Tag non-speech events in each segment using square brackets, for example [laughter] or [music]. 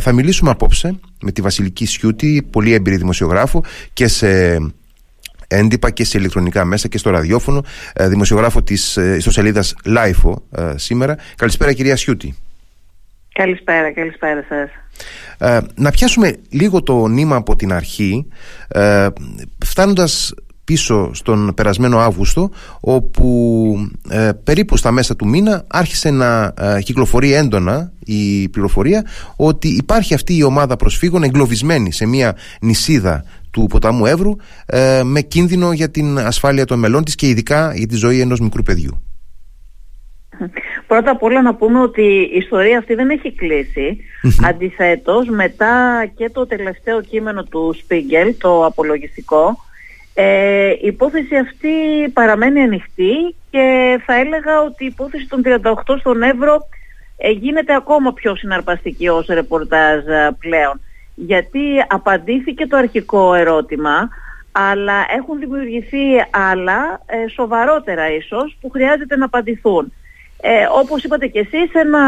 θα μιλήσουμε απόψε με τη Βασιλική Σιούτη, πολύ έμπειρη δημοσιογράφο και σε έντυπα και σε ηλεκτρονικά μέσα και στο ραδιόφωνο, δημοσιογράφο της ιστοσελίδας LIFO σήμερα. Καλησπέρα κυρία Σιούτη. Καλησπέρα, καλησπέρα σας. Ε, να πιάσουμε λίγο το νήμα από την αρχή, ε, φτάνοντας πίσω στον περασμένο Αύγουστο όπου ε, περίπου στα μέσα του μήνα άρχισε να ε, κυκλοφορεί έντονα η πληροφορία ότι υπάρχει αυτή η ομάδα προσφύγων εγκλωβισμένη σε μια νησίδα του ποταμού Εύρου ε, με κίνδυνο για την ασφάλεια των μελών της και ειδικά για τη ζωή ενός μικρού παιδιού. Πρώτα απ' όλα να πούμε ότι η ιστορία αυτή δεν έχει κλείσει. Αντιθέτως, μετά και το τελευταίο κείμενο του Σπίγκελ, το απολογιστικό, ε, η υπόθεση αυτή παραμένει ανοιχτή και θα έλεγα ότι η υπόθεση των 38 στον Εύρο ε, γίνεται ακόμα πιο συναρπαστική ως ρεπορτάζ ε, πλέον. Γιατί απαντήθηκε το αρχικό ερώτημα, αλλά έχουν δημιουργηθεί άλλα, ε, σοβαρότερα ίσως, που χρειάζεται να απαντηθούν. Ε, όπως είπατε και εσείς, ένα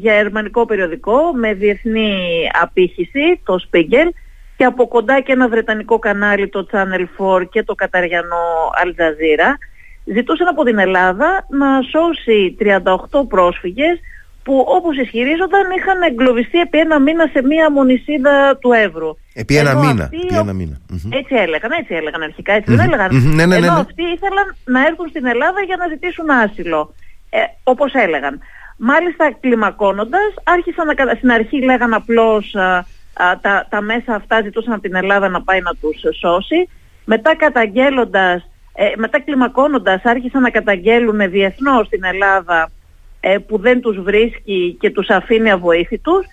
γερμανικό περιοδικό με διεθνή απήχηση, το Spiegel, και από κοντά και ένα βρετανικό κανάλι, το Channel 4 και το καταριανό Al Jazeera, ζητούσαν από την Ελλάδα να σώσει 38 πρόσφυγες που όπως ισχυρίζονταν είχαν εγκλωβιστεί επί ένα μήνα σε μία μονισίδα του Εύρου. Επί ένα μήνα. Επί ένα μήνα. Έτσι έλεγαν, έτσι έλεγαν αρχικά, έτσι δεν έλεγαν. Ναι, ναι, ναι, Ενώ ναι. αυτοί ήθελαν να έρθουν στην Ελλάδα για να ζητήσουν άσυλο ε, όπως έλεγαν. Μάλιστα κλιμακώνοντας, άρχισαν να, στην αρχή λέγαν απλώς α, τα, τα μέσα αυτά ζητούσαν από την Ελλάδα να πάει να τους σώσει. Μετά καταγγέλλοντας, ε, μετά κλιμακώνοντας άρχισαν να καταγγέλουν διεθνώς στην Ελλάδα ε, που δεν τους βρίσκει και τους αφήνει αβοήθητους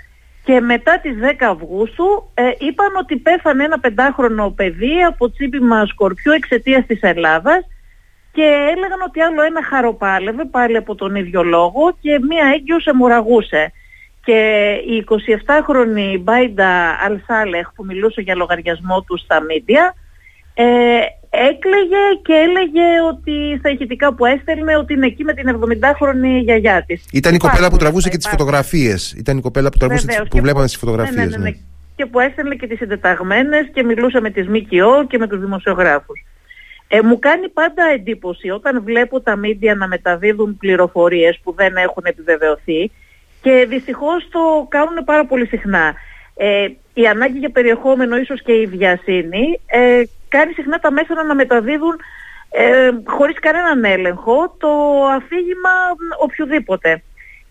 και μετά τις 10 Αυγούστου ε, είπαν ότι πέθανε ένα πεντάχρονο παιδί από τσίπημα σκορπιού εξαιτίας της Ελλάδας και έλεγαν ότι άλλο ένα χαροπάλευε πάλι από τον ίδιο λόγο και μία έγκυος αιμορραγούσε. Και η 27χρονη Μπάιντα Αλσάλεχ που μιλούσε για λογαριασμό του στα μίντια ε, έκλαιγε και έλεγε ότι στα ηχητικά που έστελνε ότι είναι εκεί με την 70χρονη γιαγιά της. Ήταν η κοπέλα που τραβούσε και τις φωτογραφίες. Ήταν η κοπέλα που τραβούσε Βεβαίως, τις, που και βλέπαμε που- στις φωτογραφίες. Ναι, ναι, ναι, ναι. ναι. Και που έστελνε και τις συντεταγμένες και μιλούσε με τις ΜΚΟ και με τους δημοσιογράφους. Ε, μου κάνει πάντα εντύπωση όταν βλέπω τα μίντια να μεταδίδουν πληροφορίες που δεν έχουν επιβεβαιωθεί και δυστυχώς το κάνουν πάρα πολύ συχνά. Ε, η ανάγκη για περιεχόμενο ίσως και η βιασύνη ε, κάνει συχνά τα μέσα να μεταδίδουν ε, χωρίς κανέναν έλεγχο το αφήγημα οποιοδήποτε.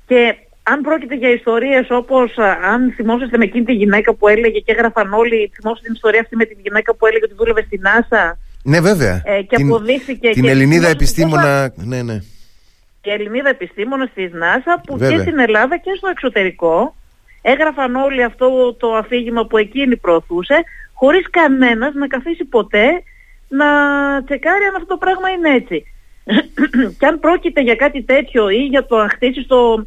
Και αν πρόκειται για ιστορίες όπως α, αν θυμόσαστε με εκείνη τη γυναίκα που έλεγε και έγραφαν όλοι, θυμόσαστε την ιστορία αυτή με τη γυναίκα που έλεγε ότι δούλευε στην NASA Ναι, βέβαια. ε, και την, αποδείχθηκε την και Ελληνίδα θυμόσαστε επιστήμονα. Ναι, ναι. Η Ελληνίδα επιστήμονας της NASA που Βέβαια. και στην Ελλάδα και στο εξωτερικό έγραφαν όλοι αυτό το αφήγημα που εκείνη προωθούσε χωρίς κανένας να καθίσει ποτέ να τσεκάρει αν αυτό το πράγμα είναι έτσι. [clears throat] και αν πρόκειται για κάτι τέτοιο ή για το να χτίσει το...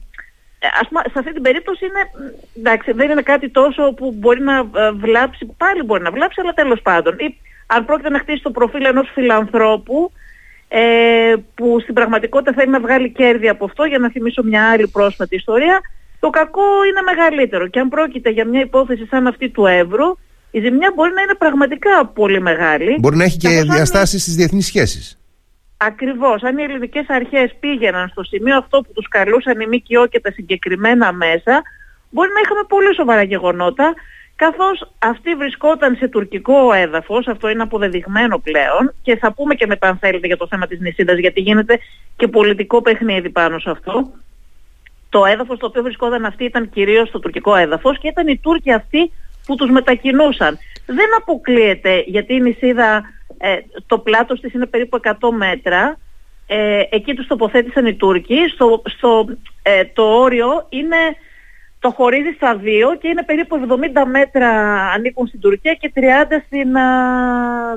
ε, Ας πούμε, σε αυτή την περίπτωση είναι, εντάξει, δεν είναι κάτι τόσο που μπορεί να ε, βλάψει, πάλι μπορεί να βλάψει, αλλά τέλος πάντων. Ή αν πρόκειται να χτίσει το προφίλ ενός φιλανθρώπου, ε, που στην πραγματικότητα θέλει να βγάλει κέρδη από αυτό, για να θυμίσω μια άλλη πρόσφατη ιστορία, το κακό είναι μεγαλύτερο. Και αν πρόκειται για μια υπόθεση σαν αυτή του Εύρου, η ζημιά μπορεί να είναι πραγματικά πολύ μεγάλη. Μπορεί να έχει και Καθώς αν- διαστάσεις στις διεθνείς σχέσεις. Ακριβώς. Αν οι ελληνικές αρχές πήγαιναν στο σημείο αυτό που τους καλούσαν οι ΜΚΟ και τα συγκεκριμένα μέσα, μπορεί να είχαμε πολύ σοβαρά γεγονότα, καθώς αυτή βρισκόταν σε τουρκικό έδαφος, αυτό είναι αποδεδειγμένο πλέον, και θα πούμε και μετά αν θέλετε για το θέμα της νησίδας, γιατί γίνεται και πολιτικό παιχνίδι πάνω σε αυτό. Το έδαφος το οποίο βρισκόταν αυτή ήταν κυρίως το τουρκικό έδαφος και ήταν οι Τούρκοι αυτοί που τους μετακινούσαν. Δεν αποκλείεται γιατί η νησίδα, ε, το πλάτος της είναι περίπου 100 μέτρα, ε, εκεί τους τοποθέτησαν οι Τούρκοι, στο, στο, ε, το όριο είναι, το χωρίζει στα δύο και είναι περίπου 70 μέτρα ανήκουν στην Τουρκία και 30 στην, α,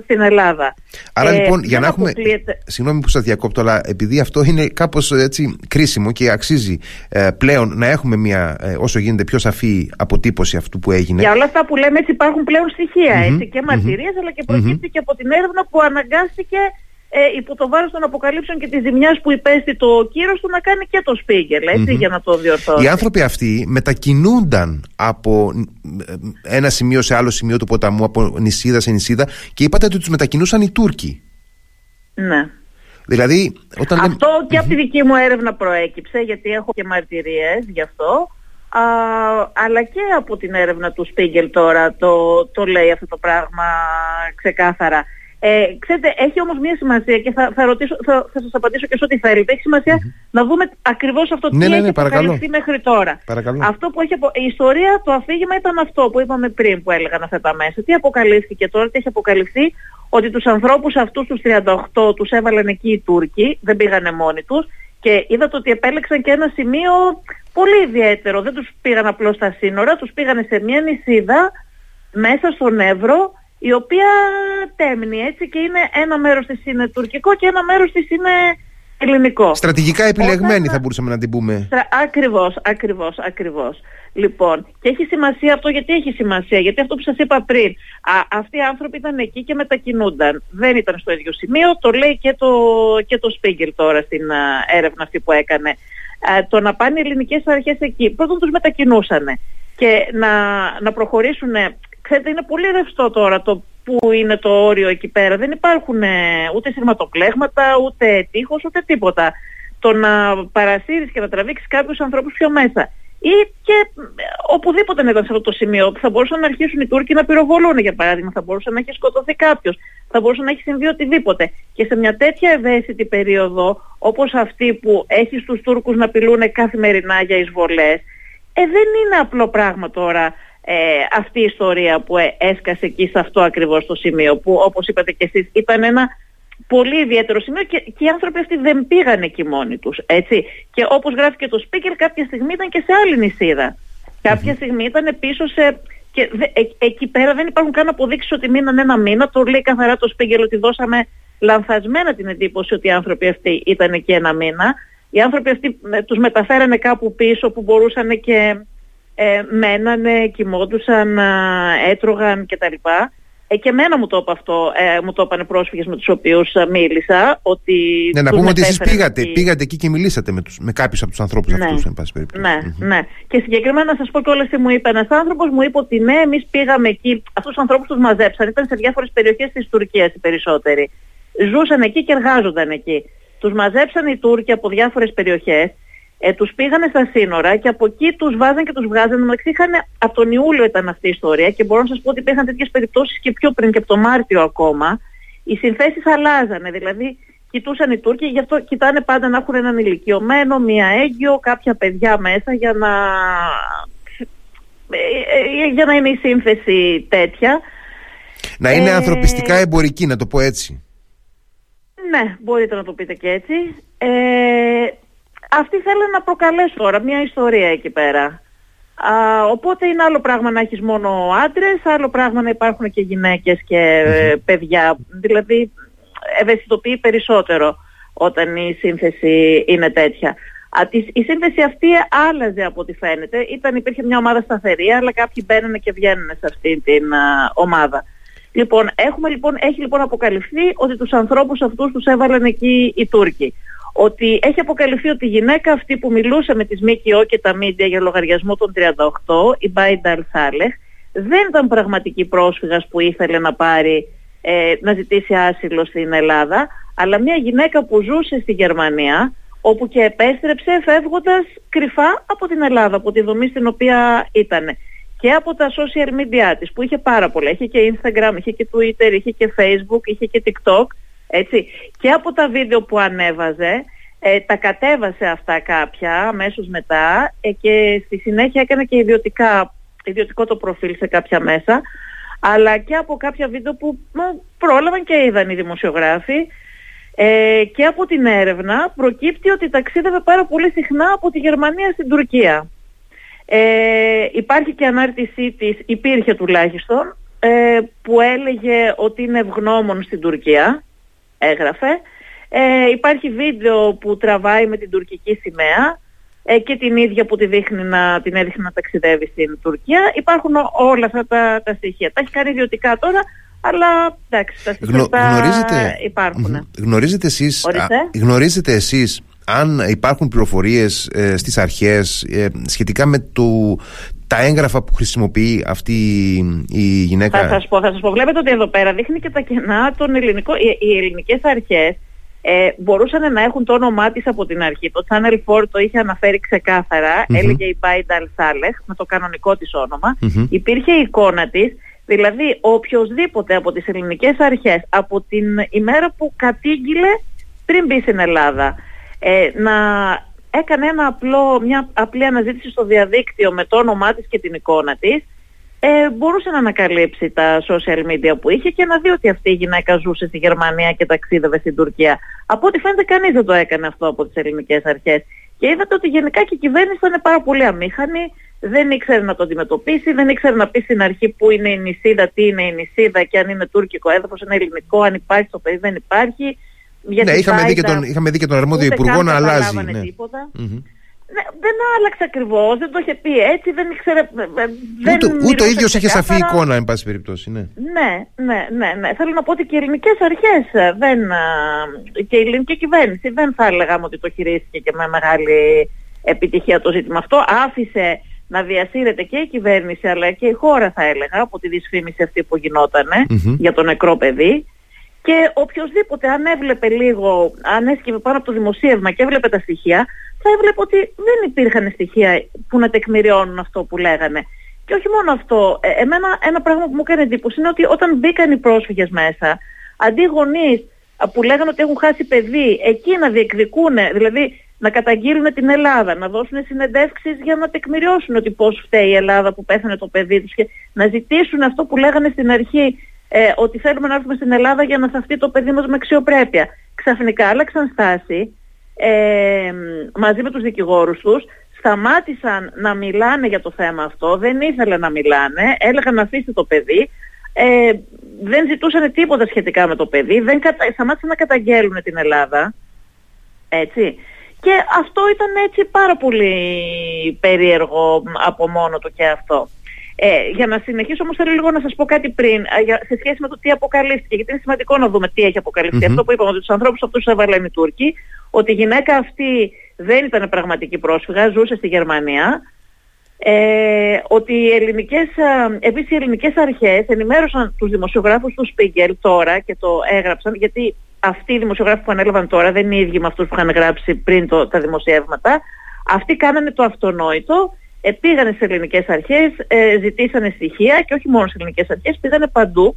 στην Ελλάδα. Άρα Ε, λοιπόν, για δεν να έχουμε. αποκλείεται- Συγγνώμη που σας διακόπτω, αλλά επειδή αυτό είναι κάπως έτσι κρίσιμο και αξίζει ε, πλέον να έχουμε μια ε, όσο γίνεται πιο σαφή αποτύπωση αυτού που έγινε. Για όλα αυτά που λέμε έτσι υπάρχουν πλέον στοιχεία, έτσι, και μαρτυρίες αλλά και προκύπτει και από την έρευνα που αναγκάστηκε ε, υπό το βάρος των αποκαλύψεων και της ζημιάς που υπέστη το κύρος του να κάνει και το Σπίγκελ, για να το διορθώσει. Οι άνθρωποι αυτοί μετακινούνταν από ένα σημείο σε άλλο σημείο του ποταμού, από νησίδα σε νησίδα και είπατε ότι τους μετακινούσαν οι Τούρκοι. Ναι. Δηλαδή, όταν αυτό και από τη δική μου έρευνα προέκυψε, γιατί έχω και μαρτυρίες γι' αυτό, α, αλλά και από την έρευνα του Σπίγκελ τώρα το, το λέει αυτό το πράγμα ξεκάθαρα. Ε, ξέρετε, έχει όμως μια σημασία και θα, θα, ρωτήσω, θα, θα σας απαντήσω και σε ό,τι θέλετε. Έχει να δούμε ακριβώς αυτό ναι, τι ναι, ναι, έχει αποκαλυφθεί μέχρι τώρα. Αυτό που έχει Η ιστορία, το αφήγημα ήταν αυτό που είπαμε πριν που έλεγαν αυτά τα μέσα. Τι αποκαλύφθηκε τώρα, τι έχει αποκαλυφθεί, ότι τους ανθρώπους αυτούς τους 38 τους έβαλαν εκεί οι Τούρκοι, δεν πήγανε μόνοι τους και είδατε ότι επέλεξαν και ένα σημείο πολύ ιδιαίτερο. Δεν τους πήγαν απλώς στα σύνορα, τους πήγανε σε μια νησίδα μέσα στον Εύρο η οποία τέμνει έτσι και είναι ένα μέρος της είναι τουρκικό και ένα μέρος της είναι ελληνικό. Στρατηγικά επιλεγμένη θα μπορούσαμε να την πούμε. Ακριβώς, ακριβώς, ακριβώς. Λοιπόν, και έχει σημασία αυτό γιατί έχει σημασία, γιατί αυτό που σας είπα πριν, α, αυτοί οι άνθρωποι ήταν εκεί και μετακινούνταν. Δεν ήταν στο ίδιο σημείο, το λέει και το, και το Σπίγκελ τώρα στην α, έρευνα αυτή που έκανε. Α, το να πάνε οι ελληνικές αρχές εκεί, πρώτον τους μετακινούσαν και να, να προχωρήσουν Ξέρετε, είναι πολύ ρευστό τώρα το που είναι το όριο εκεί πέρα. Δεν υπάρχουν ε, ούτε σειρματοπλέγματα, ούτε τείχος, ούτε τίποτα. Το να παρασύρεις και να τραβήξεις κάποιους ανθρώπους πιο μέσα. Ή και ε, οπουδήποτε να ήταν σε αυτό το σημείο, θα μπορούσαν να αρχίσουν οι Τούρκοι να πυροβολούν για παράδειγμα, θα μπορούσε να έχει σκοτωθεί κάποιος, θα μπορούσε να έχει συμβεί οτιδήποτε. Και σε μια τέτοια ευαίσθητη περίοδο, όπως αυτή που έχεις τους Τούρκους να απειλούν καθημερινά για εισβολές, ε, δεν είναι απλό πράγμα τώρα ε, αυτή η ιστορία που ε, έσκασε εκεί σε αυτό ακριβώς το σημείο που όπως είπατε και εσείς ήταν ένα πολύ ιδιαίτερο σημείο και, και οι άνθρωποι αυτοί δεν πήγαν εκεί μόνοι τους έτσι. Και όπως γράφει και το speaker κάποια στιγμή ήταν και σε άλλη νησίδα. Κάποια στιγμή ήταν πίσω σε και ε, εκεί πέρα δεν υπάρχουν καν αποδείξεις ότι μείναν ένα μήνα. Το λέει καθαρά το speaker ότι δώσαμε λανθασμένα την εντύπωση ότι οι άνθρωποι αυτοί ήταν εκεί ένα μήνα. Οι άνθρωποι αυτοί ε, τους μεταφέρανε κάπου πίσω που μπορούσαν και ε, μένανε, κοιμόντουσαν, έτρωγαν κτλ. Ε, και εμένα μου το είπε αυτό, ε, μου το είπαν πρόσφυγες με τους οποίους μίλησα. Ότι ναι, να πούμε ότι εσείς πήγατε, εκεί... πήγατε εκεί και μιλήσατε με, τους, με κάποιους από τους ανθρώπους ναι, αυτούς, εν πάση περιπτώσει. Ναι, ναι. Και συγκεκριμένα να σας πω και όλες τι μου είπε ένας άνθρωπος, μου είπε ότι ναι, εμείς πήγαμε εκεί, αυτούς τους ανθρώπους τους μαζέψαν, ήταν σε διάφορες περιοχές της Τουρκίας οι περισσότεροι. Ζούσαν εκεί και εργάζονταν εκεί. Τους μαζέψαν οι Τούρκοι από διάφορες περιοχές ε, τους πήγανε στα σύνορα και από εκεί τους βάζαν και τους βγάζαν. Μεταξύ είχαν, από τον Ιούλιο ήταν αυτή η ιστορία και μπορώ να σας πω ότι υπήρχαν τέτοιες περιπτώσεις και πιο πριν και από τον Μάρτιο ακόμα. Οι συνθέσεις αλλάζανε, δηλαδή κοιτούσαν οι Τούρκοι, γι' αυτό κοιτάνε πάντα να έχουν έναν ηλικιωμένο, μία έγκυο, κάποια παιδιά μέσα για να, ε, ε, για να είναι η σύνθεση τέτοια. Να είναι ε... ανθρωπιστικά εμπορική, να το πω έτσι. Ναι, μπορείτε να το πείτε και έτσι. Ε, αυτοί θέλουν να προκαλέσουν τώρα μια ιστορία εκεί πέρα. Α, οπότε είναι άλλο πράγμα να έχεις μόνο άντρες, άλλο πράγμα να υπάρχουν και γυναίκες και παιδιά. Δηλαδή ευαισθητοποιεί περισσότερο όταν η σύνθεση είναι τέτοια. Α, η σύνθεση αυτή άλλαζε από ό,τι φαίνεται. Ήταν, υπήρχε μια ομάδα σταθερή, αλλά κάποιοι μπαίνουν και βγαίνουν σε αυτή την ομάδα. Λοιπόν, έχουμε, λοιπόν, έχει λοιπόν αποκαλυφθεί ότι τους ανθρώπους αυτούς τους έβαλαν εκεί οι Τούρκοι ότι έχει αποκαλυφθεί ότι η γυναίκα αυτή που μιλούσε με τις ΜΚΟ και τα μίντια για λογαριασμό των 38, η Μπάιντα Σάλεχ, δεν ήταν πραγματική πρόσφυγας που ήθελε να πάρει, ε, να ζητήσει άσυλο στην Ελλάδα, αλλά μια γυναίκα που ζούσε στη Γερμανία, όπου και επέστρεψε φεύγοντας κρυφά από την Ελλάδα, από τη δομή στην οποία ήταν. Και από τα social media της, που είχε πάρα πολλά. Είχε και Instagram, είχε και Twitter, είχε και Facebook, είχε και TikTok έτσι. Και από τα βίντεο που ανέβαζε, ε, τα κατέβασε αυτά κάποια αμέσως μετά ε, και στη συνέχεια έκανε και ιδιωτικά, ιδιωτικό το προφίλ σε κάποια μέσα αλλά και από κάποια βίντεο που πρόλαβαν και είδαν οι δημοσιογράφοι ε, και από την έρευνα προκύπτει ότι ταξίδευε πάρα πολύ συχνά από τη Γερμανία στην Τουρκία. Ε, υπάρχει και ανάρτησή της, υπήρχε τουλάχιστον, ε, που έλεγε ότι είναι ευγνώμων στην Τουρκία έγραφε. Ε, υπάρχει βίντεο που τραβάει με την τουρκική σημαία ε, και την ίδια που τη δείχνει να, την έδειχνε να ταξιδεύει στην Τουρκία. Υπάρχουν όλα αυτά τα, τα στοιχεία. Τα έχει κάνει ιδιωτικά τώρα, αλλά εντάξει, τα Γνω, γνωρίζετε, υπάρχουν. Γνωρίζετε εσείς, γνωρίζετε εσείς αν υπάρχουν πληροφορίες ε, στις αρχές ε, σχετικά με το, τα έγγραφα που χρησιμοποιεί αυτή η γυναίκα; Θα σας πω, θα σας πω. Βλέπετε ότι εδώ πέρα δείχνει και τα κενά των ελληνικών. Οι, οι ελληνικές αρχές ε, μπορούσαν να έχουν το όνομά της από την αρχή. Το Channel 4 το είχε αναφέρει έλεγε η Μπάινταλ Σάλεχ με το κανονικό της όνομα. Υπήρχε η εικόνα της, δηλαδή οποιοδήποτε από τις ελληνικές αρχές από την ημέρα που κατήγγειλε πριν μπει στην Ελλάδα ε, να έκανε ένα απλό, μια απλή αναζήτηση στο διαδίκτυο με το όνομά της και την εικόνα της ε, μπορούσε να ανακαλύψει τα social media που είχε και να δει ότι αυτή η γυναίκα ζούσε στη Γερμανία και ταξίδευε στην Τουρκία. Από ό,τι φαίνεται κανείς δεν το έκανε αυτό από τις ελληνικές αρχές. Και είδατε ότι γενικά και η κυβέρνηση ήταν πάρα πολύ αμήχανη, δεν ήξερε να το αντιμετωπίσει, δεν ήξερε να πει στην αρχή που είναι η νησίδα, τι είναι η νησίδα και αν είναι τουρκικό έδαφος, είναι ελληνικό, αν υπάρχει στο παιδί δεν υπάρχει. Ναι, είχαμε δει, και τον, είχαμε δει και τον αρμόδιο υπουργό να αλλάζει. Ναι. Ναι, δεν άλλαξε ακριβώς, δεν το είχε πει έτσι, δεν ήξερε. Δεν ούτε ούτε ο ίδιος είχε σαφή εικόνα, εν πάση περιπτώσει. Ναι. ναι, ναι, ναι. ναι. Θέλω να πω ότι και οι ελληνικές αρχές ε, δεν. και η ελληνική κυβέρνηση δεν θα έλεγαμε ότι το χειρίστηκε και με μεγάλη επιτυχία το ζήτημα αυτό. Άφησε να διασύρεται και η κυβέρνηση αλλά και η χώρα θα έλεγα από τη δυσφήμιση αυτή που γινόταν για το νεκρό παιδί. Και οποιοδήποτε αν έβλεπε λίγο, αν έσκυβε πάνω από το δημοσίευμα και έβλεπε τα στοιχεία, θα έβλεπε ότι δεν υπήρχαν στοιχεία που να τεκμηριώνουν αυτό που λέγανε. Και όχι μόνο αυτό, ε, εμένα ένα πράγμα που μου έκανε εντύπωση είναι ότι όταν μπήκαν οι πρόσφυγες μέσα, αντί γονείς που λέγανε ότι έχουν χάσει παιδί, εκεί να διεκδικούν, δηλαδή να καταγγείλουν την Ελλάδα, να δώσουν συνεντεύξεις για να τεκμηριώσουν ότι πώς φταίει η Ελλάδα που πέθανε το παιδί τους και να ζητήσουν αυτό που λέγανε στην αρχή ε, ότι θέλουμε να έρθουμε στην Ελλάδα για να θαυτεί το παιδί μας με αξιοπρέπεια. Ξαφνικά άλλαξαν στάση ε, μαζί με τους δικηγόρους τους σταμάτησαν να μιλάνε για το θέμα αυτό, δεν ήθελαν να μιλάνε, έλεγαν να αφήσει το παιδί, ε, δεν ζητούσαν τίποτα σχετικά με το παιδί, δεν κατα... σταμάτησαν να καταγγέλουν την Ελλάδα, έτσι. Και αυτό ήταν έτσι πάρα πολύ περίεργο από μόνο του και αυτό. Ε, για να συνεχίσω όμως θέλω λίγο να σας πω κάτι πριν ε, για, σε σχέση με το τι αποκαλύφθηκε γιατί είναι σημαντικό να δούμε τι έχει Αυτό που είπαμε ότι τους ανθρώπους αυτούς τους έβαλαν οι Τούρκοι ότι η γυναίκα αυτή δεν ήταν πραγματική πρόσφυγα, ζούσε στη Γερμανία ε, ότι οι ελληνικές, ε, επίσης οι ελληνικές αρχές ενημέρωσαν τους δημοσιογράφους του Σπίγκελ τώρα και το έγραψαν γιατί αυτοί οι δημοσιογράφοι που ανέλαβαν τώρα δεν είναι οι ίδιοι με αυτούς που είχαν γράψει πριν το, τα δημοσιεύματα. Αυτοί κάνανε το αυτονόητο ε, πήγανε στις ελληνικές αρχές, ε, ζητήσανε στοιχεία και όχι μόνο στις ελληνικές αρχές, πήγανε παντού.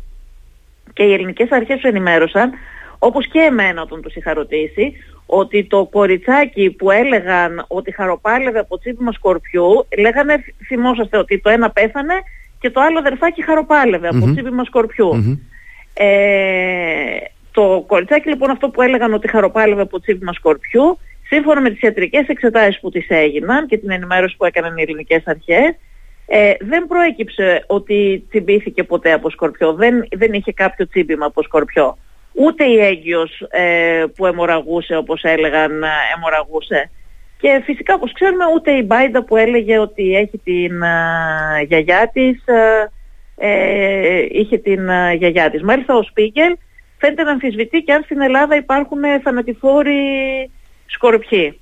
Και οι ελληνικές αρχές τους ενημέρωσαν, όπως και εμένα όταν τους είχα ρωτήσει, ότι το κοριτσάκι που έλεγαν ότι χαροπάλευε από τσίπημα σκορπιού, λέγανε, θυμόσαστε ότι το ένα πέθανε και το άλλο αδερφάκι χαροπάλευε από mm-hmm. τσίπημα Ε, το κοριτσάκι λοιπόν αυτό που έλεγαν ότι χαροπάλευε από τσίπημα σκορπιού, σύμφωνα με τις ιατρικές εξετάσεις που τις έγιναν και την ενημέρωση που έκαναν οι ελληνικές αρχές, ε, δεν προέκυψε ότι τσιμπήθηκε ποτέ από σκορπιό, δεν, δεν είχε κάποιο τσίμπημα από σκορπιό. Ούτε η έγκυος ε, που αιμορραγούσε όπως έλεγαν αιμορραγούσε. Και φυσικά όπως ξέρουμε ούτε η Μπάιντα που έλεγε ότι έχει την ε, γιαγιά της, ε, είχε την γιαγιά της. Μάλιστα ο Σπίγκελ φαίνεται να αμφισβητεί και αν στην Ελλάδα υπάρχουν θανατηφόροι σκορπιοί.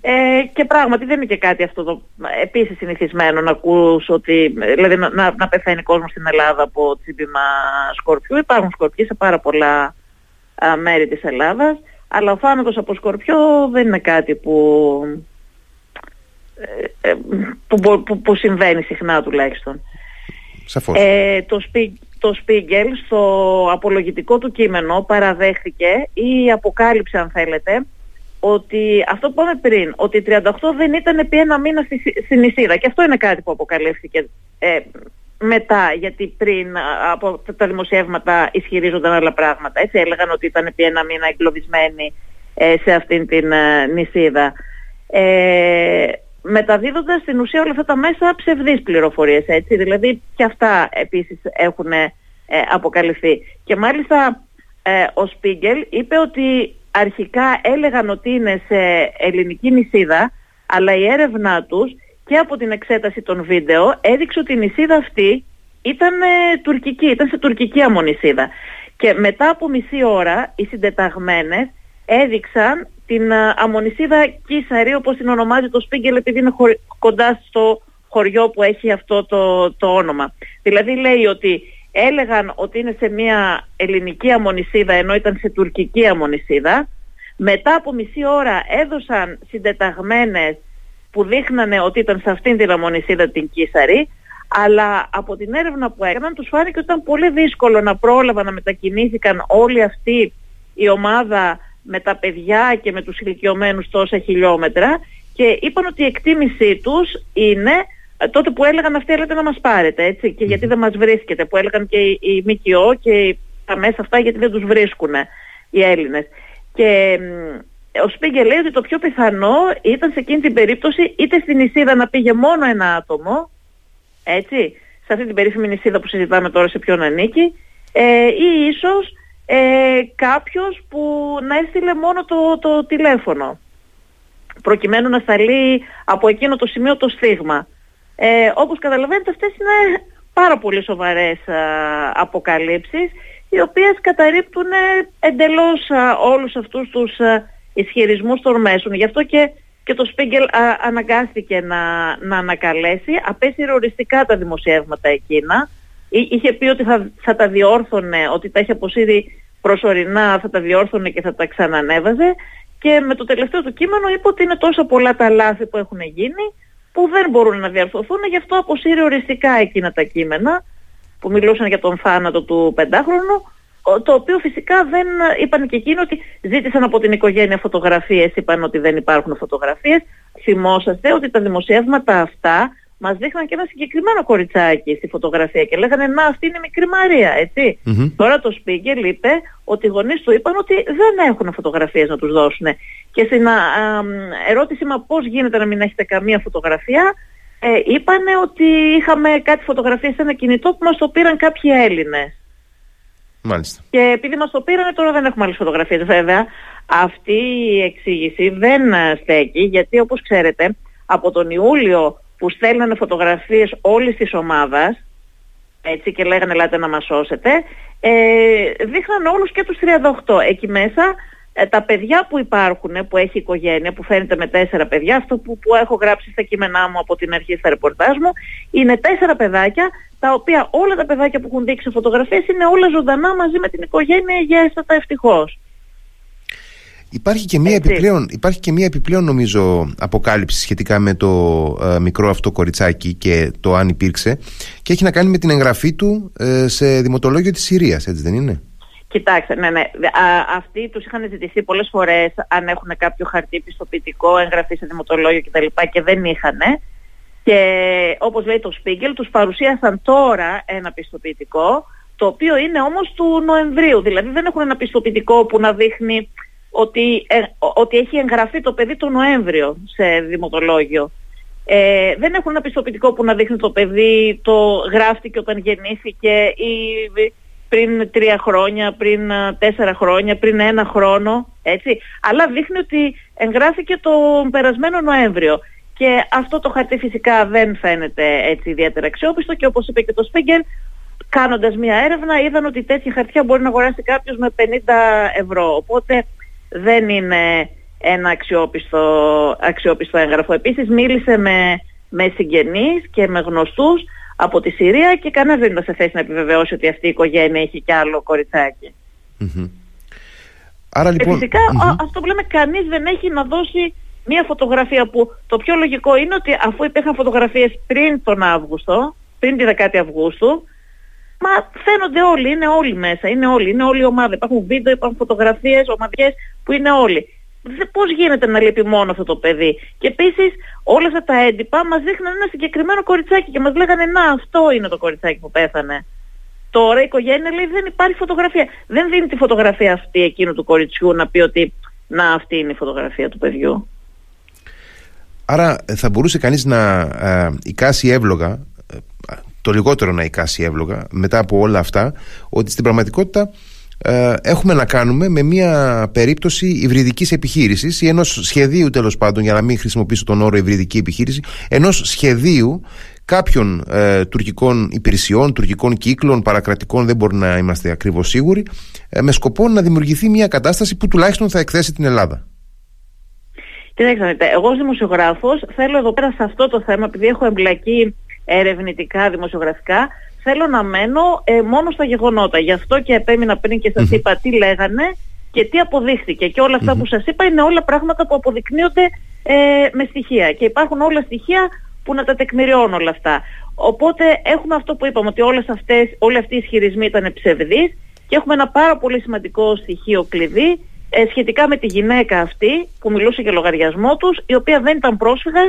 Ε, και πράγματι δεν είναι και κάτι αυτό το επίσης συνηθισμένο να ακούς ότι, δηλαδή να, να πεθαίνει κόσμος στην Ελλάδα από τσίπημα σκορπιού. Υπάρχουν σκορπιοί σε πάρα πολλά α, μέρη της Ελλάδας, αλλά ο θάνατος από σκορπιό δεν είναι κάτι που, ε, ε που, που, που, συμβαίνει συχνά τουλάχιστον. Σαφώς. Ε, το, το Σπίγκελ στο απολογητικό του κείμενο παραδέχθηκε ή αποκάλυψε αν θέλετε ότι αυτό που είπαμε πριν, ότι 38 δεν ήταν επί ένα μήνα στη, στην Ισίδα και αυτό είναι κάτι που αποκαλύφθηκε ε, μετά, γιατί πριν από τα δημοσιεύματα ισχυρίζονταν άλλα πράγματα. Έτσι έλεγαν ότι ήταν επί ένα μήνα εγκλωβισμένοι ε, σε αυτήν την ε, νησίδα. Ε, μεταδίδοντας στην ουσία όλα αυτά τα μέσα ψευδείς πληροφορίες, έτσι, δηλαδή και αυτά επίσης έχουν ε, αποκαλυφθεί. Και μάλιστα ο Σπίγκελ είπε ότι αρχικά έλεγαν ότι είναι σε ελληνική νησίδα, αλλά η έρευνά τους και από την εξέταση των βίντεο έδειξε ότι η νησίδα αυτή ήταν τουρκική, ήταν σε τουρκική αμονισίδα. Και μετά από μισή ώρα οι συντεταγμένες έδειξαν την αμονισίδα Κίσαρη όπως την ονομάζει το Σπίγκελ επειδή είναι κοντά στο χωριό που έχει αυτό το, το όνομα. Δηλαδή λέει ότι έλεγαν ότι είναι σε μια ελληνική αμονισίδα ενώ ήταν σε τουρκική αμονισίδα. Μετά από μισή ώρα έδωσαν συντεταγμένες που δείχνανε ότι ήταν σε αυτήν την αμονισίδα την Κίσαρη αλλά από την έρευνα που έκαναν τους φάνηκε ότι ήταν πολύ δύσκολο να πρόλαβαν να μετακινήθηκαν όλη αυτή η ομάδα με τα παιδιά και με τους ηλικιωμένους τόσα χιλιόμετρα και είπαν ότι η εκτίμησή τους είναι ε, τότε που έλεγαν αυτοί έλεγαν να μας πάρετε έτσι. Και γιατί δεν μας βρίσκεται που έλεγαν και οι, ΜΚΟ και τα μέσα αυτά γιατί δεν τους βρίσκουν οι Έλληνες. Και ο Σπίγκε λέει ότι το πιο πιθανό ήταν σε εκείνη την περίπτωση είτε στην Ισίδα να πήγε μόνο ένα άτομο έτσι, σε αυτή την περίφημη νησίδα που συζητάμε τώρα σε ποιον ανήκει ε, ή ίσως ε, κάποιος που να έστειλε μόνο το, το τηλέφωνο προκειμένου να σταλεί από εκείνο το σημείο το στίγμα. Ε, όπως καταλαβαίνετε αυτές είναι πάρα πολύ σοβαρές α, αποκαλύψεις οι οποίες καταρρύπτουν εντελώς α, όλους αυτούς τους α, ισχυρισμούς των μέσων. Γι' αυτό και και το Σπίγκελ αναγκάστηκε να, να ανακαλέσει. Απέσυρε οριστικά τα δημοσιεύματα εκείνα. Είχε πει ότι θα, θα τα διόρθωνε, ότι τα είχε αποσύρει προσωρινά, θα τα διόρθωνε και θα τα ξανανέβαζε. Και με το τελευταίο του κείμενο είπε ότι είναι τόσο πολλά τα λάθη που έχουν γίνει που δεν μπορούν να διορθωθούν, γι' αυτό αποσύρει οριστικά εκείνα τα κείμενα που μιλούσαν για τον θάνατο του πεντάχρονου το οποίο φυσικά δεν είπαν και εκείνοι ότι ζήτησαν από την οικογένεια φωτογραφίες, είπαν ότι δεν υπάρχουν φωτογραφίες. Θυμόσαστε ότι τα δημοσιεύματα αυτά μας δείχναν και ένα συγκεκριμένο κοριτσάκι στη φωτογραφία και λέγανε να αυτή είναι μικρή Μαρία, Τώρα το Σπίγκελ είπε ότι οι γονείς του είπαν ότι δεν έχουν φωτογραφίες να τους δώσουν. Και στην ερώτηση μα πώς γίνεται να μην έχετε καμία φωτογραφία, ε, είπανε ότι είχαμε κάτι φωτογραφίες σε ένα κινητό που μας το πήραν κάποιοι Έλληνες. Μάλιστα. Και επειδή μας το πήρανε τώρα δεν έχουμε άλλες φωτογραφίες βέβαια. Αυτή η εξήγηση δεν στέκει γιατί όπως ξέρετε από τον Ιούλιο που στέλνανε φωτογραφίες όλης της ομάδας έτσι και λέγανε ελάτε να μας σώσετε ε, δείχναν όλους και τους 38. Εκεί μέσα ε, τα παιδιά που υπάρχουν, που έχει οικογένεια, που φαίνεται με τέσσερα παιδιά, αυτό που, που έχω γράψει στα κείμενά μου από την αρχή στα ρεπορτάζ μου, είναι τέσσερα παιδάκια, τα οποία όλα τα παιδάκια που έχουν δείξει φωτογραφίες είναι όλα ζωντανά μαζί με την οικογένεια για έστατα ευτυχώς. Υπάρχει και, μία επιπλέον, υπάρχει και μία επιπλέον νομίζω αποκάλυψη σχετικά με το ε, μικρό αυτό κοριτσάκι και το αν υπήρξε και έχει να κάνει με την εγγραφή του ε, σε δημοτολόγιο της Συρίας, έτσι δεν είναι; Κοιτάξτε, ναι, ναι. Α, αυτοί τους είχαν ζητηθεί πολλές φορές αν έχουν κάποιο χαρτί πιστοποιητικό, εγγραφή σε δημοτολόγιο κτλ. και δεν είχαν. Και όπως λέει το Σπίγκελ, τους παρουσίασαν τώρα ένα πιστοποιητικό, το οποίο είναι όμως του Νοεμβρίου. Δηλαδή δεν έχουν ένα πιστοποιητικό που να δείχνει ότι, ε, ότι έχει εγγραφεί το παιδί το Νοέμβριο σε δημοτολόγιο. Ε, δεν έχουν ένα πιστοποιητικό που να δείχνει το παιδί το γράφτηκε όταν γεννήθηκε ή πριν τρία χρόνια, πριν τέσσερα χρόνια, πριν ένα χρόνο, έτσι. Αλλά δείχνει ότι εγγράφηκε το περασμένο Νοέμβριο. Και αυτό το χαρτί φυσικά δεν φαίνεται έτσι ιδιαίτερα αξιόπιστο και όπως είπε και το Σπίγκερ, κάνοντας μια έρευνα είδαν ότι τέτοια χαρτιά μπορεί να αγοράσει κάποιος με 50 ευρώ. Οπότε δεν είναι ένα αξιόπιστο, αξιόπιστο έγγραφο. Επίσης μίλησε με, με συγγενείς και με γνωστούς από τη Συρία και κανένας δεν ήταν σε θέση να επιβεβαιώσει ότι αυτή η οικογένεια έχει κι άλλο Άρα, λοιπόν... Και φυσικα αυτό που λέμε κανείς δεν έχει να δώσει μια φωτογραφία που το πιο λογικό είναι ότι αφού υπήρχαν φωτογραφίες πριν τον Αύγουστο, πριν τη 10η Αυγούστου, μα φαίνονται όλοι, είναι όλοι μέσα, είναι όλοι, είναι όλη η ομάδα. Υπάρχουν βίντεο, υπάρχουν φωτογραφίες, ομαδικές που είναι όλοι πώς γίνεται να λείπει μόνο αυτό το παιδί; Και επίσης όλα αυτά τα έντυπα μας δείχναν ένα συγκεκριμένο κοριτσάκι και μας λέγανε να αυτό είναι το κοριτσάκι που πέθανε. Τώρα η οικογένεια λέει δεν υπάρχει φωτογραφία. Δεν δίνει τη φωτογραφία αυτή εκείνου του κοριτσιού να πει ότι να αυτή είναι η φωτογραφία του παιδιού. Άρα ε, θα μπορούσε κανείς να ε, εικάσει εύλογα, ε, το λιγότερο να εικάσει εύλογα μετά από όλα αυτά, ότι στην πραγματικότητα ε, έχουμε να κάνουμε με μια περίπτωση υβριδικής επιχείρησης ή ενός σχεδίου τέλος πάντων, για να μην χρησιμοποιήσω τον όρο υβριδική επιχείρηση, ενός σχεδίου κάποιων ε, τουρκικών υπηρεσιών, τουρκικών κύκλων, παρακρατικών, δεν μπορεί να είμαστε ακριβώς σίγουροι, ε, με σκοπό να δημιουργηθεί μια κατάσταση που τουλάχιστον θα εκθέσει την Ελλάδα. Κοιτάξτε, εγώ ως δημοσιογράφος θέλω εδώ πέρα σε αυτό το θέμα, επειδή έχω εμπλακεί ερευνητικά, δημοσιογραφικά, θέλω να μένω ε, μόνο στα γεγονότα. Γι' αυτό και επέμεινα πριν και σας είπα τι λέγανε και τι αποδείχθηκε. Και όλα που σας είπα είναι όλα πράγματα που αποδεικνύονται ε, με στοιχεία. Και υπάρχουν όλα στοιχεία που να τα τεκμηριώνουν όλα αυτά. Οπότε έχουμε αυτό που είπαμε, ότι όλες αυτές, όλοι αυτοί οι ισχυρισμοί ήταν ψευδείς και έχουμε ένα πάρα πολύ σημαντικό στοιχείο κλειδί ε, σχετικά με τη γυναίκα αυτή που μιλούσε για λογαριασμό τους, η οποία δεν ήταν πρόσφυγα,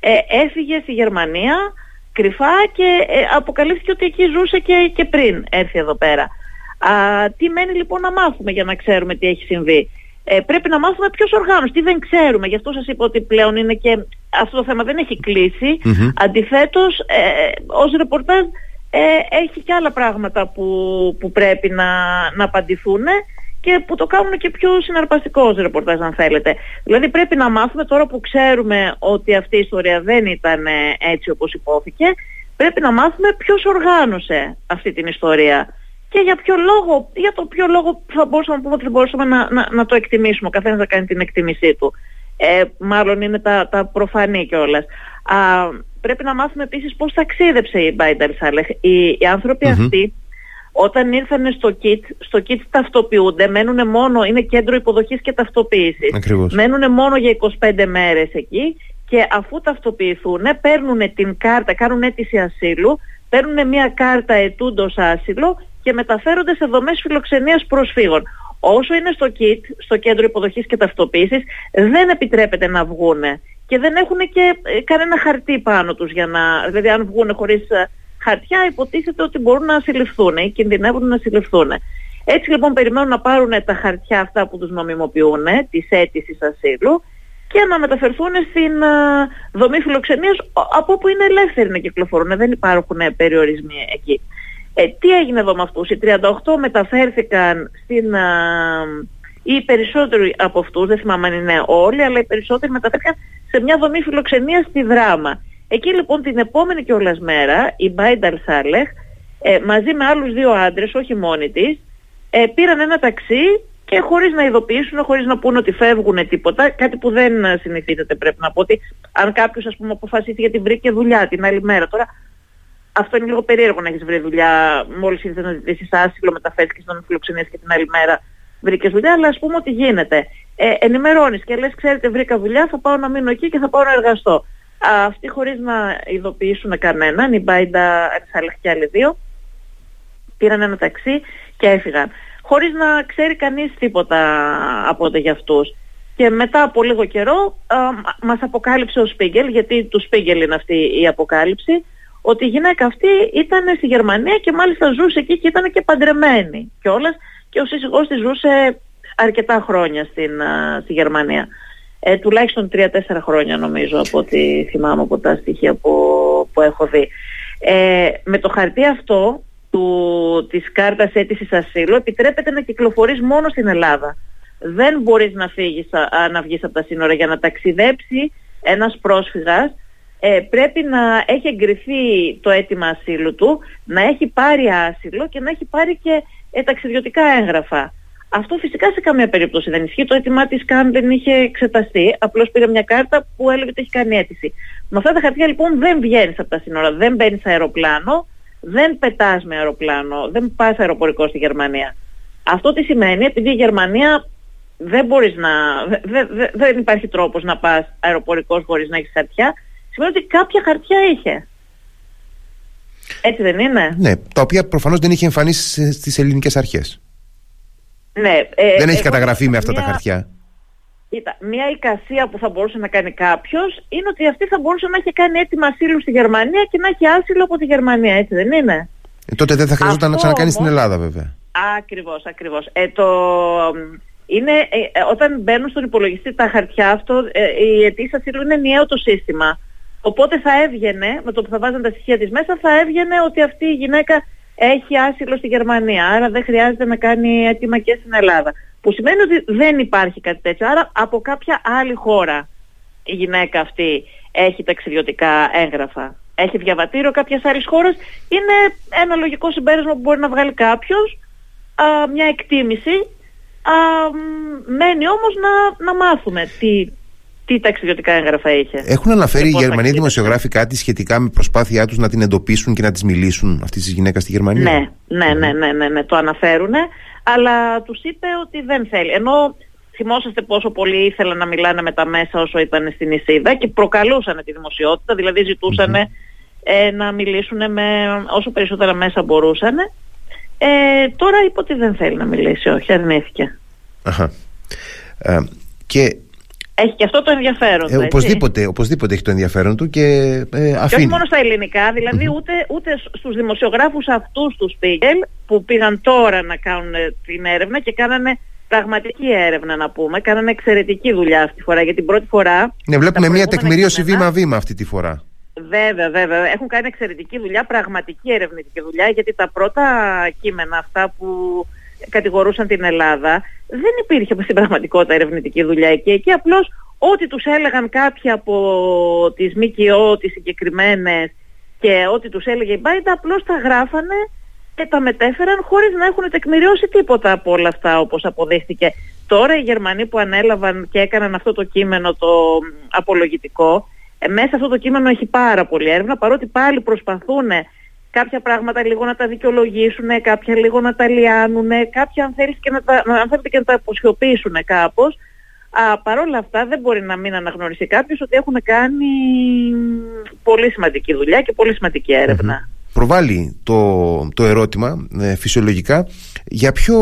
ε, έφυγε στη Γερμανία κρυφά και ε, αποκαλύφθηκε ότι εκεί ζούσε και, και πριν έρθει εδώ πέρα. Α, τι μένει λοιπόν να μάθουμε για να ξέρουμε τι έχει συμβεί; Ε, πρέπει να μάθουμε ποιος οργάνωσε, τι δεν ξέρουμε. Γι' αυτό σας είπα ότι πλέον είναι και αυτό το θέμα δεν έχει κλείσει. Mm-hmm. Αντιθέτως, ε, ως ρεπορτάζ ε, έχει και άλλα πράγματα που, που πρέπει να, να απαντηθούν και που το κάνουν και πιο συναρπαστικός ως ρεπορτάζ αν θέλετε. Δηλαδή πρέπει να μάθουμε τώρα που ξέρουμε ότι αυτή η ιστορία δεν ήταν ε, έτσι όπως υπόθηκε, πρέπει να μάθουμε ποιος οργάνωσε αυτή την ιστορία και για ποιο λόγο, για το ποιο λόγο θα μπορούσαμε να πούμε ότι μπορούσαμε να, να, να το εκτιμήσουμε, ο καθένας να κάνει την εκτίμησή του. Ε, μάλλον είναι τα, τα προφανή κιόλας. Α, πρέπει να μάθουμε επίσης πώς ταξίδεψε η Μπάιντερ Σάλεχ. Οι, οι άνθρωποι αυτοί όταν ήρθαν στο kit, στο kit ταυτοποιούνται, μένουν μόνο, είναι κέντρο υποδοχής και ταυτοποίησης. Ακριβώς. Μένουν μόνο για 25 μέρες εκεί και αφού ταυτοποιηθούν παίρνουν την κάρτα, κάνουν αίτηση ασύλου, παίρνουν μια κάρτα ετούντος άσυλο και μεταφέρονται σε δομές φιλοξενίας προσφύγων. Όσο είναι στο KIT, στο κέντρο υποδοχής και ταυτοποίησης, δεν επιτρέπεται να βγούνε και δεν έχουν και ε, κανένα χαρτί πάνω τους για να, δηλαδή αν βγούνε χωρίς ε, χαρτιά υποτίθεται ότι μπορούν να συλληφθούν ή κινδυνεύουν να συλληφθούν. Έτσι λοιπόν περιμένουν να πάρουν τα χαρτιά αυτά που τους νομιμοποιούν, της αίτησης ασύλου και να μεταφερθούν στην uh, δομή φιλοξενίας από όπου είναι ελεύθεροι να κυκλοφορούν. Δεν υπάρχουν περιορισμοί εκεί. Ε, τι έγινε εδώ με αυτούς; Οι 38 μεταφέρθηκαν στην... Uh, οι περισσότεροι από αυτούς, δεν θυμάμαι αν είναι όλοι, αλλά οι περισσότεροι μεταφέρθηκαν σε μια δομή φιλοξενίας στη Δράμα. Εκεί λοιπόν την επόμενη κιόλας μέρα η Μπάινταλ Σάλεχ ε, μαζί με άλλους δύο άντρες, όχι μόνοι της, ε, πήραν ένα ταξί και χωρίς να ειδοποιήσουν, χωρίς να πούνε ότι φεύγουν τίποτα, κάτι που δεν συνηθίζεται πρέπει να πω ότι αν κάποιος ας πούμε αποφασίσει γιατί βρήκε δουλειά την άλλη μέρα. Τώρα αυτό είναι λίγο περίεργο να έχεις βρει δουλειά μόλις ήρθες να ζητήσεις άσυλο, μεταφέρθηκες στον φιλοξενίες και την άλλη μέρα βρήκες δουλειά, αλλά ας πούμε ότι γίνεται. Ε, ενημερώνεις και λες ξέρετε βρήκα δουλειά, θα πάω να μείνω εκεί και θα πάω να εργαστώ. Αυτοί χωρίς να ειδοποιήσουν κανέναν, η Μπάιντα Αρισάλεχ και άλλοι δύο, πήραν ένα ταξί και έφυγαν. Χωρίς να ξέρει κανείς τίποτα από ό,τι για αυτούς. Και μετά από λίγο καιρό α, μας αποκάλυψε ο Σπίγκελ, γιατί του Σπίγκελ είναι αυτή η αποκάλυψη, ότι η γυναίκα αυτή ήταν στη Γερμανία και μάλιστα ζούσε εκεί και ήταν και παντρεμένη κιόλας και ο σύζυγός της ζούσε αρκετά χρόνια στην, στη Γερμανία ε, τουλάχιστον 3-4 χρόνια νομίζω από ό,τι θυμάμαι από τα στοιχεία που, που έχω δει. Ε, με το χαρτί αυτό του, της κάρτας αίτησης ασύλου επιτρέπεται να κυκλοφορείς μόνο στην Ελλάδα. Δεν μπορείς να, φύγεις, να βγεις από τα σύνορα για να ταξιδέψει ένας πρόσφυγας ε, πρέπει να έχει εγκριθεί το αίτημα ασύλου του, να έχει πάρει άσυλο και να έχει πάρει και ε, ταξιδιωτικά έγγραφα. Αυτό φυσικά σε καμία περίπτωση δεν ισχύει. Το αίτημά της καν δεν είχε εξεταστεί. Απλώς πήρε μια κάρτα που έλεγε ότι έχει κάνει αίτηση. Με αυτά τα χαρτιά λοιπόν δεν βγαίνεις από τα σύνορα, δεν μπαίνεις αεροπλάνο, δεν πετάς με αεροπλάνο, δεν πας αεροπορικό στη Γερμανία. Αυτό τι σημαίνει, επειδή η Γερμανία δεν μπορείς να... δεν υπάρχει τρόπος να πας αεροπορικός χωρίς να έχεις χαρτιά, σημαίνει ότι κάποια χαρτιά είχε. Έτσι δεν είναι; Ναι, τα οποία προφανώς δεν είχε εμφανίσει στις ελληνικές αρχές. Ναι, ε, Δεν έχει καταγραφεί με αυτά τα χαρτιά. Κοίτα, μια εικασία που θα μπορούσε να κάνει κάποιος είναι ότι αυτή θα μπορούσε να έχει κάνει έτοιμα ασύλου στη Γερμανία και να έχει άσυλο από τη Γερμανία, έτσι δεν είναι; Ε, τότε δεν θα χρειαζόταν να ξανακάνεις στην Ελλάδα, βέβαια. Ακριβώς, ακριβώς. Ε, το, είναι, ε, ε, όταν μπαίνουν στον υπολογιστή τα χαρτιά αυτό, ε, η αιτήση ασύλου είναι ενιαίο το σύστημα. Οπότε θα έβγαινε, με το που θα βάζουν τα στοιχεία της μέσα, θα έβγαινε ότι αυτή η γυναίκα έχει άσυλο στη Γερμανία, άρα δεν χρειάζεται να κάνει αίτημα και στην Ελλάδα. Που σημαίνει ότι δεν υπάρχει κάτι τέτοιο. Άρα από κάποια άλλη χώρα η γυναίκα αυτή έχει ταξιδιωτικά έγγραφα. έχει διαβατήριο κάποιας άλλης χώρας, είναι ένα λογικό συμπέρασμα που μπορεί να βγάλει κάποιος, μια εκτίμηση. Α, μένει όμως να, να μάθουμε τι, τι ταξιδιωτικά έγγραφα είχε; Έχουν αναφέρει οι Γερμανοί δημοσιογράφοι κάτι σχετικά με προσπάθειά τους να την εντοπίσουν και να τις μιλήσουν αυτής της γυναίκας στη Γερμανία; Ναι, ναι, ναι, ναι, ναι, ναι το αναφέρουν, αλλά τους είπε ότι δεν θέλει. Ενώ θυμόσαστε πόσο πολύ ήθελαν να μιλάνε με τα μέσα όσο ήταν στην Ισίδα και προκαλούσαν τη δημοσιότητα, δηλαδή ε, να μιλήσουν με όσο περισσότερα μέσα μπορούσαν. Ε, τώρα είπε ότι δεν θέλει να μιλήσει, όχι, αρνήθηκε. Αχα. Ε, και έχει και αυτό το ενδιαφέρον του. Ε, οπωσδήποτε, οπωσδήποτε έχει το ενδιαφέρον του και ε, αφήνει. Και όχι μόνο στα ελληνικά, δηλαδή ούτε, ούτε στους δημοσιογράφους αυτούς τους Σπίγκελ που πήγαν τώρα να κάνουν την έρευνα και κάνανε πραγματική έρευνα να πούμε. Κάνανε εξαιρετική δουλειά αυτή τη φορά. Για την πρώτη φορά. Ναι, βλέπουμε μια τεκμηρίωση βήμα-βήμα αυτή τη φορά. Βέβαια, βέβαια. Έχουν κάνει εξαιρετική δουλειά, πραγματική ερευνητική δουλειά, γιατί τα πρώτα κείμενα αυτά που κατηγορούσαν την Ελλάδα δεν υπήρχε στην πραγματικότητα ερευνητική δουλειά εκεί. Εκεί απλώς ό,τι τους έλεγαν κάποιοι από τις ΜΚΟ, τις συγκεκριμένες και ό,τι τους έλεγε η Μπάιντα απλώς τα γράφανε και τα μετέφεραν χωρίς να έχουν τεκμηριώσει τίποτα από όλα αυτά όπως αποδείχθηκε. Τώρα οι Γερμανοί που ανέλαβαν και έκαναν αυτό το κείμενο το απολογητικό, ε, μέσα αυτό το κείμενο έχει πάρα πολύ έρευνα παρότι πάλι προσπαθούν κάποια πράγματα λίγο να τα δικαιολογήσουν, κάποια λίγο να τα λιάνουν, κάποια αν, θέλεις και να τα, αν θέλετε και να τα αποσιωπήσουν κάπως. Α, Παρ' όλα αυτά δεν μπορεί να μην αναγνωριστεί κάποιος ότι έχουν κάνει πολύ σημαντική δουλειά και πολύ σημαντική Προβάλλει το, το ερώτημα ε, φυσιολογικά. Για ποιο,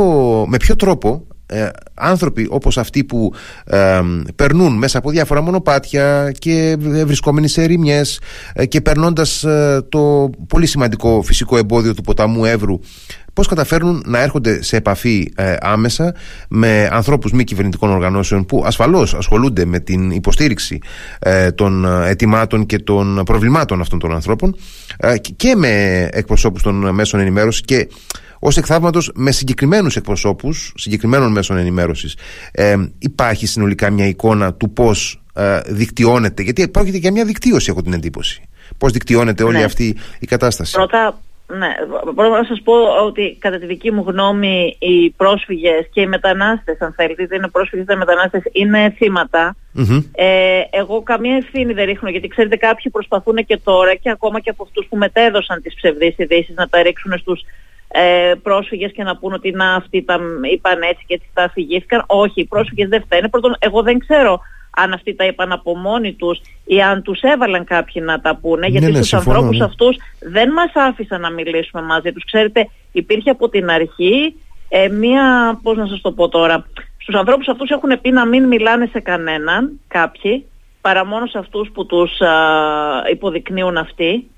με ποιο τρόπο ε, άνθρωποι όπως αυτοί που ε, περνούν μέσα από διάφορα μονοπάτια και βρισκόμενοι σε ερημιές ε, και περνώντας το πολύ σημαντικό φυσικό εμπόδιο του ποταμού Εύρου πώς καταφέρνουν να έρχονται σε επαφή άμεσα με ανθρώπους μη κυβερνητικών οργανώσεων που ασφαλώς ασχολούνται με την υποστήριξη των ετοιμάτων και των προβλημάτων αυτών των ανθρώπων και με εκπροσώπους των μέσων ενημέρωσης και ως εκθαύματος με συγκεκριμένους εκπροσώπους συγκεκριμένων μέσων ενημέρωσης. Ε, υπάρχει συνολικά μια εικόνα του πώς ε, δικτυώνεται, γιατί πρόκειται για μια δικτύωση, έχω την εντύπωση. Πώς δικτυώνεται όλη ναι. αυτή η κατάσταση. Πρώτα, ναι, πρώτα να σας πω ότι κατά τη δική μου γνώμη οι πρόσφυγες και οι μετανάστες αν θέλετε, είτε είναι πρόσφυγες είτε μετανάστες είναι Ε, εγώ καμία ευθύνη δεν ρίχνω γιατί ξέρετε κάποιοι προσπαθούν και τώρα και ακόμα και από αυτούς που μετέδωσαν τις ψευδείς ειδήσεις να τα ρίξουν στους ε, πρόσφυγες και να πούν ότι να αυτοί τα είπαν έτσι και έτσι τα αφηγήθηκαν. Όχι, οι πρόσφυγες δεν φταίνε. Πρώτον, εγώ δεν ξέρω αν αυτοί τα είπαν από μόνοι τους ή αν τους έβαλαν κάποιοι να τα πούνε, γιατί ναι, ναι, στους ανθρώπους ναι. αυτούς δεν μας άφησαν να μιλήσουμε μαζί τους. Ξέρετε, υπήρχε από την αρχή ε, μία, πώς να σας το πω τώρα, στους ανθρώπους αυτούς έχουν πει να μην μιλάνε σε κανέναν κάποιοι, παρά μόνο σε αυτούς που τους α, υποδεικνύουν αυτοί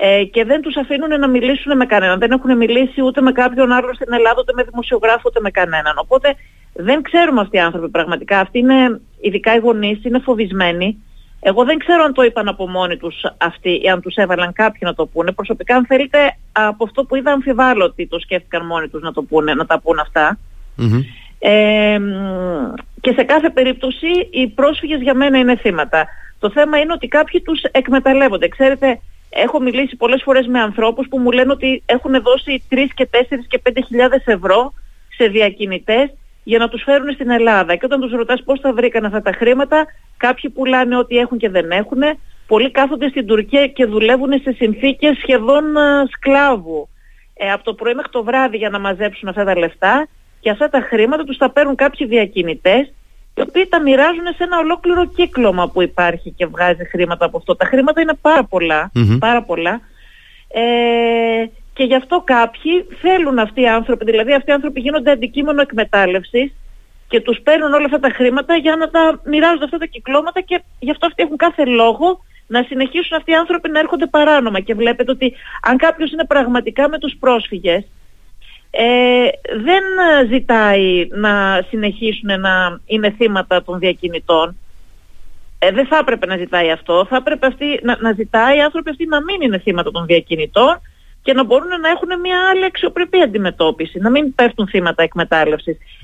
ε, και δεν τους αφήνουν να μιλήσουν με κανέναν. Δεν έχουν μιλήσει ούτε με κάποιον άλλο στην Ελλάδα, ούτε με δημοσιογράφο, ούτε με κανέναν. Οπότε δεν ξέρουμε αυτοί οι άνθρωποι πραγματικά. Αυτοί είναι, ειδικά οι γονείς, είναι φοβισμένοι. Εγώ δεν ξέρω αν το είπαν από μόνοι τους αυτοί ή αν τους έβαλαν κάποιοι να το πούνε. Προσωπικά αν θέλετε από αυτό που είδα αμφιβάλλω ότι το σκέφτηκαν μόνοι τους να, το πούνε, να τα πούνε Ε, και σε κάθε περίπτωση οι πρόσφυγες για μένα είναι θύματα. Το θέμα είναι ότι κάποιοι τους εκμεταλλεύονται. Ξέρετε, Έχω μιλήσει πολλές φορές με ανθρώπους που μου λένε ότι έχουν δώσει 3 και 4 και 5 χιλιάδες ευρώ σε διακινητές για να τους φέρουν στην Ελλάδα. Και όταν τους ρωτάς πώς θα βρήκαν αυτά τα χρήματα, κάποιοι πουλάνε ό,τι έχουν και δεν έχουν. Πολλοί κάθονται στην Τουρκία και δουλεύουν σε συνθήκες σχεδόν ε, σκλάβου. Ε, από το πρωί μέχρι το βράδυ για να μαζέψουν αυτά τα λεφτά και αυτά τα χρήματα τους τα παίρνουν κάποιοι διακινητές οι οποίοι τα μοιράζουν σε ένα ολόκληρο κύκλωμα που υπάρχει και βγάζει χρήματα από αυτό. Τα χρήματα είναι πάρα πάρα πολλά. Ε, και γι' αυτό κάποιοι θέλουν αυτοί οι άνθρωποι, δηλαδή αυτοί οι άνθρωποι γίνονται αντικείμενο εκμετάλλευσης και τους παίρνουν όλα αυτά τα χρήματα για να τα μοιράζουν αυτά τα κυκλώματα και γι' αυτό αυτοί έχουν κάθε λόγο να συνεχίσουν αυτοί οι άνθρωποι να έρχονται παράνομα. Και βλέπετε ότι αν κάποιος είναι πραγματικά με τους πρόσφυγες ε, δεν ζητάει να συνεχίσουν να είναι θύματα των διακινητών. Ε, δεν θα έπρεπε να ζητάει αυτό. Θα έπρεπε αυτή, να, να ζητάει οι άνθρωποι αυτοί να μην είναι θύματα των διακινητών και να μπορούν να έχουν μια άλλη αξιοπρεπή αντιμετώπιση, να μην πέφτουν θύματα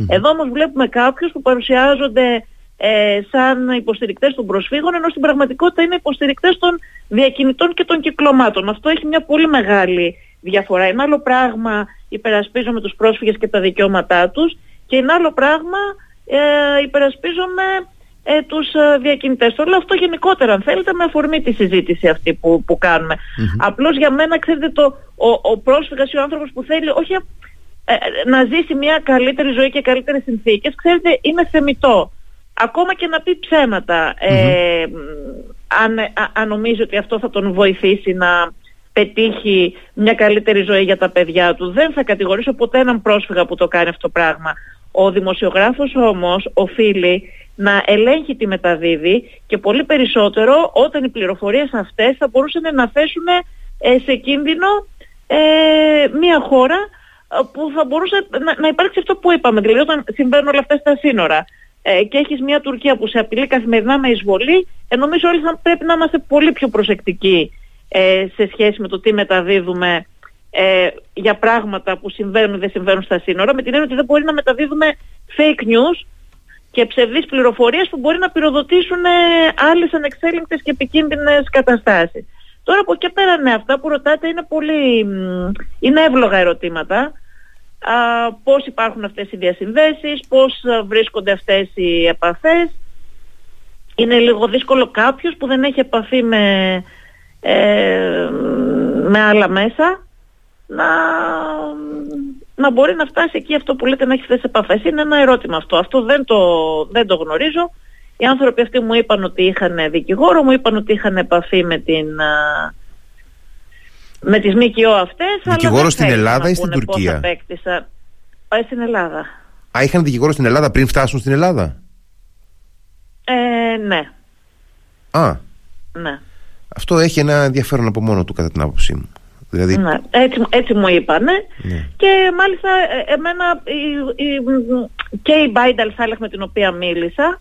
Εδώ όμως βλέπουμε κάποιους που παρουσιάζονται ε, σαν υποστηρικτές των προσφύγων ενώ στην πραγματικότητα είναι υποστηρικτές των διακινητών και των κυκλωμάτων. Αυτό έχει μια πολύ μεγάλη διαφορά. Είναι άλλο πράγμα υπερασπίζομαι τους πρόσφυγες και τα δικαιώματά τους και είναι άλλο πράγμα ε, υπερασπίζομαι ε, τους ε, διακινητές. Το λέω αυτό γενικότερα αν θέλετε με αφορμή τη συζήτηση αυτή που, που κάνουμε. Απλώς για μένα ξέρετε το, ο, ο πρόσφυγας ή ο άνθρωπος που θέλει όχι ε, να ζήσει μια καλύτερη ζωή και καλύτερες συνθήκες ξέρετε είναι θεμητό. Ακόμα και να πει ψέματα ε, αν, αν νομίζει ότι αυτό θα τον βοηθήσει να πετύχει μια καλύτερη ζωή για τα παιδιά του. Δεν θα κατηγορήσω ποτέ έναν πρόσφυγα που το κάνει αυτό το πράγμα. Ο δημοσιογράφος όμως οφείλει να ελέγχει τη μεταδίδει και πολύ περισσότερο όταν οι πληροφορίες αυτές θα μπορούσαν να θέσουν ε, σε κίνδυνο ε, μια χώρα ε, που θα μπορούσε να, να υπάρξει αυτό που είπαμε, δηλαδή όταν συμβαίνουν όλα αυτά στα σύνορα ε, και έχεις μια Τουρκία που σε απειλεί καθημερινά με εισβολή, ε, νομίζω όλοι θα πρέπει να είμαστε πολύ πιο προσεκτικοί ε, σε σχέση με το τι μεταδίδουμε ε, για πράγματα που συμβαίνουν ή δεν συμβαίνουν στα σύνορα, με την έννοια ότι δεν μπορεί να μεταδίδουμε fake news και ψευδείς πληροφορίες που μπορεί να πυροδοτήσουν ε, άλλες ανεξέλεγκτες και επικίνδυνες καταστάσεις. Τώρα από εκεί πέρα ναι, αυτά που ρωτάτε είναι πολύ, είναι εύλογα ερωτήματα. Α, πώς υπάρχουν αυτές οι διασυνδέσεις, πώς βρίσκονται αυτές οι επαφές. Είναι λίγο δύσκολο κάποιος που δεν έχει επαφή με, ε, με άλλα μέσα να, να μπορεί να φτάσει εκεί αυτό που λέτε να έχει αυτές τις επαφές. Είναι ένα ερώτημα αυτό. Αυτό δεν το, δεν το γνωρίζω. Οι άνθρωποι αυτοί μου είπαν ότι είχαν δικηγόρο, μου είπαν ότι είχαν επαφή με την με τις ΜΚΟ αυτές. Δικηγόρο στην Ελλάδα ή στην Τουρκία; Πάει στην Ελλάδα. Α, είχαν δικηγόρο στην Ελλάδα πριν φτάσουν στην Ελλάδα; Ε, ναι. Α. Ναι. Αυτό έχει ένα ενδιαφέρον από μόνο του κατά την άποψή μου. Δηλαδή... Ναι, έτσι, έτσι μου είπανε ναι. και μάλιστα ε, εμένα η, η, και η Μπάινταλ Σάλεχ με την οποία μίλησα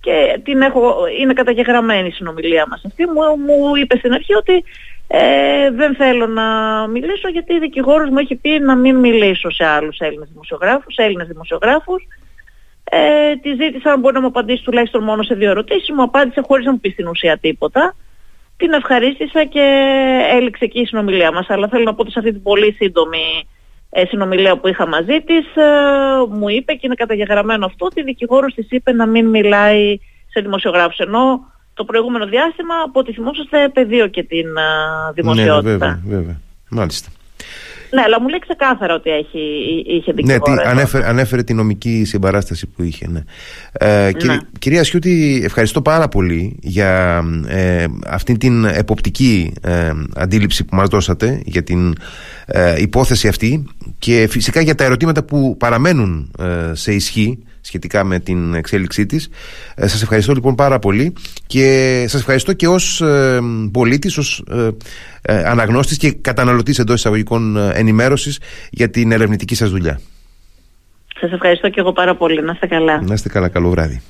και την έχω, είναι καταγεγραμμένη η συνομιλία μας αυτή μου, μου είπε στην αρχή ότι ε, δεν θέλω να μιλήσω γιατί η δικηγόρος μου έχει πει να μην μιλήσω σε άλλους Έλληνες δημοσιογράφους, Έλληνες δημοσιογράφους ε, τη ζήτησα αν μπορεί να μου απαντήσει τουλάχιστον μόνο σε δύο ερωτήσεις μου απάντησε χωρίς να μου πει στην ουσία τίποτα την ευχαρίστησα και έληξε εκεί η συνομιλία μας. Αλλά θέλω να πω ότι σε αυτή την πολύ σύντομη ε, συνομιλία που είχα μαζί της ε, μου είπε και είναι καταγεγραμμένο αυτό ότι η δικηγόρος της είπε να μην μιλάει σε δημοσιογράφους. Ενώ το προηγούμενο διάστημα από ό,τι θυμόσαστε πεδίο και την uh, δημοσιότητα. Ναι, βέβαια, βέβαια. Μάλιστα. Ναι, αλλά μου λέει ξεκάθαρα ότι έχει, είχε δικηγόρο. Ναι, τι, ανέφερε, ανέφερε τη νομική συμπαράσταση που είχε. Ναι. Ε, ναι. Κυρία Σιούτη, ευχαριστώ πάρα πολύ για ε, αυτή την εποπτική ε, αντίληψη που μας δώσατε για την ε, υπόθεση αυτή και φυσικά για τα ερωτήματα που παραμένουν ε, σε ισχύ σχετικά με την εξέλιξή της. Ε, σας ευχαριστώ λοιπόν πάρα πολύ και σας ευχαριστώ και ως ε, πολίτης, ως ε, ε, αναγνώστης και καταναλωτής εντός εισαγωγικών ε, ενημέρωσης για την ερευνητική σας δουλειά. Σας ευχαριστώ και εγώ πάρα πολύ. Να είστε καλά. Να είστε καλά. Καλό βράδυ.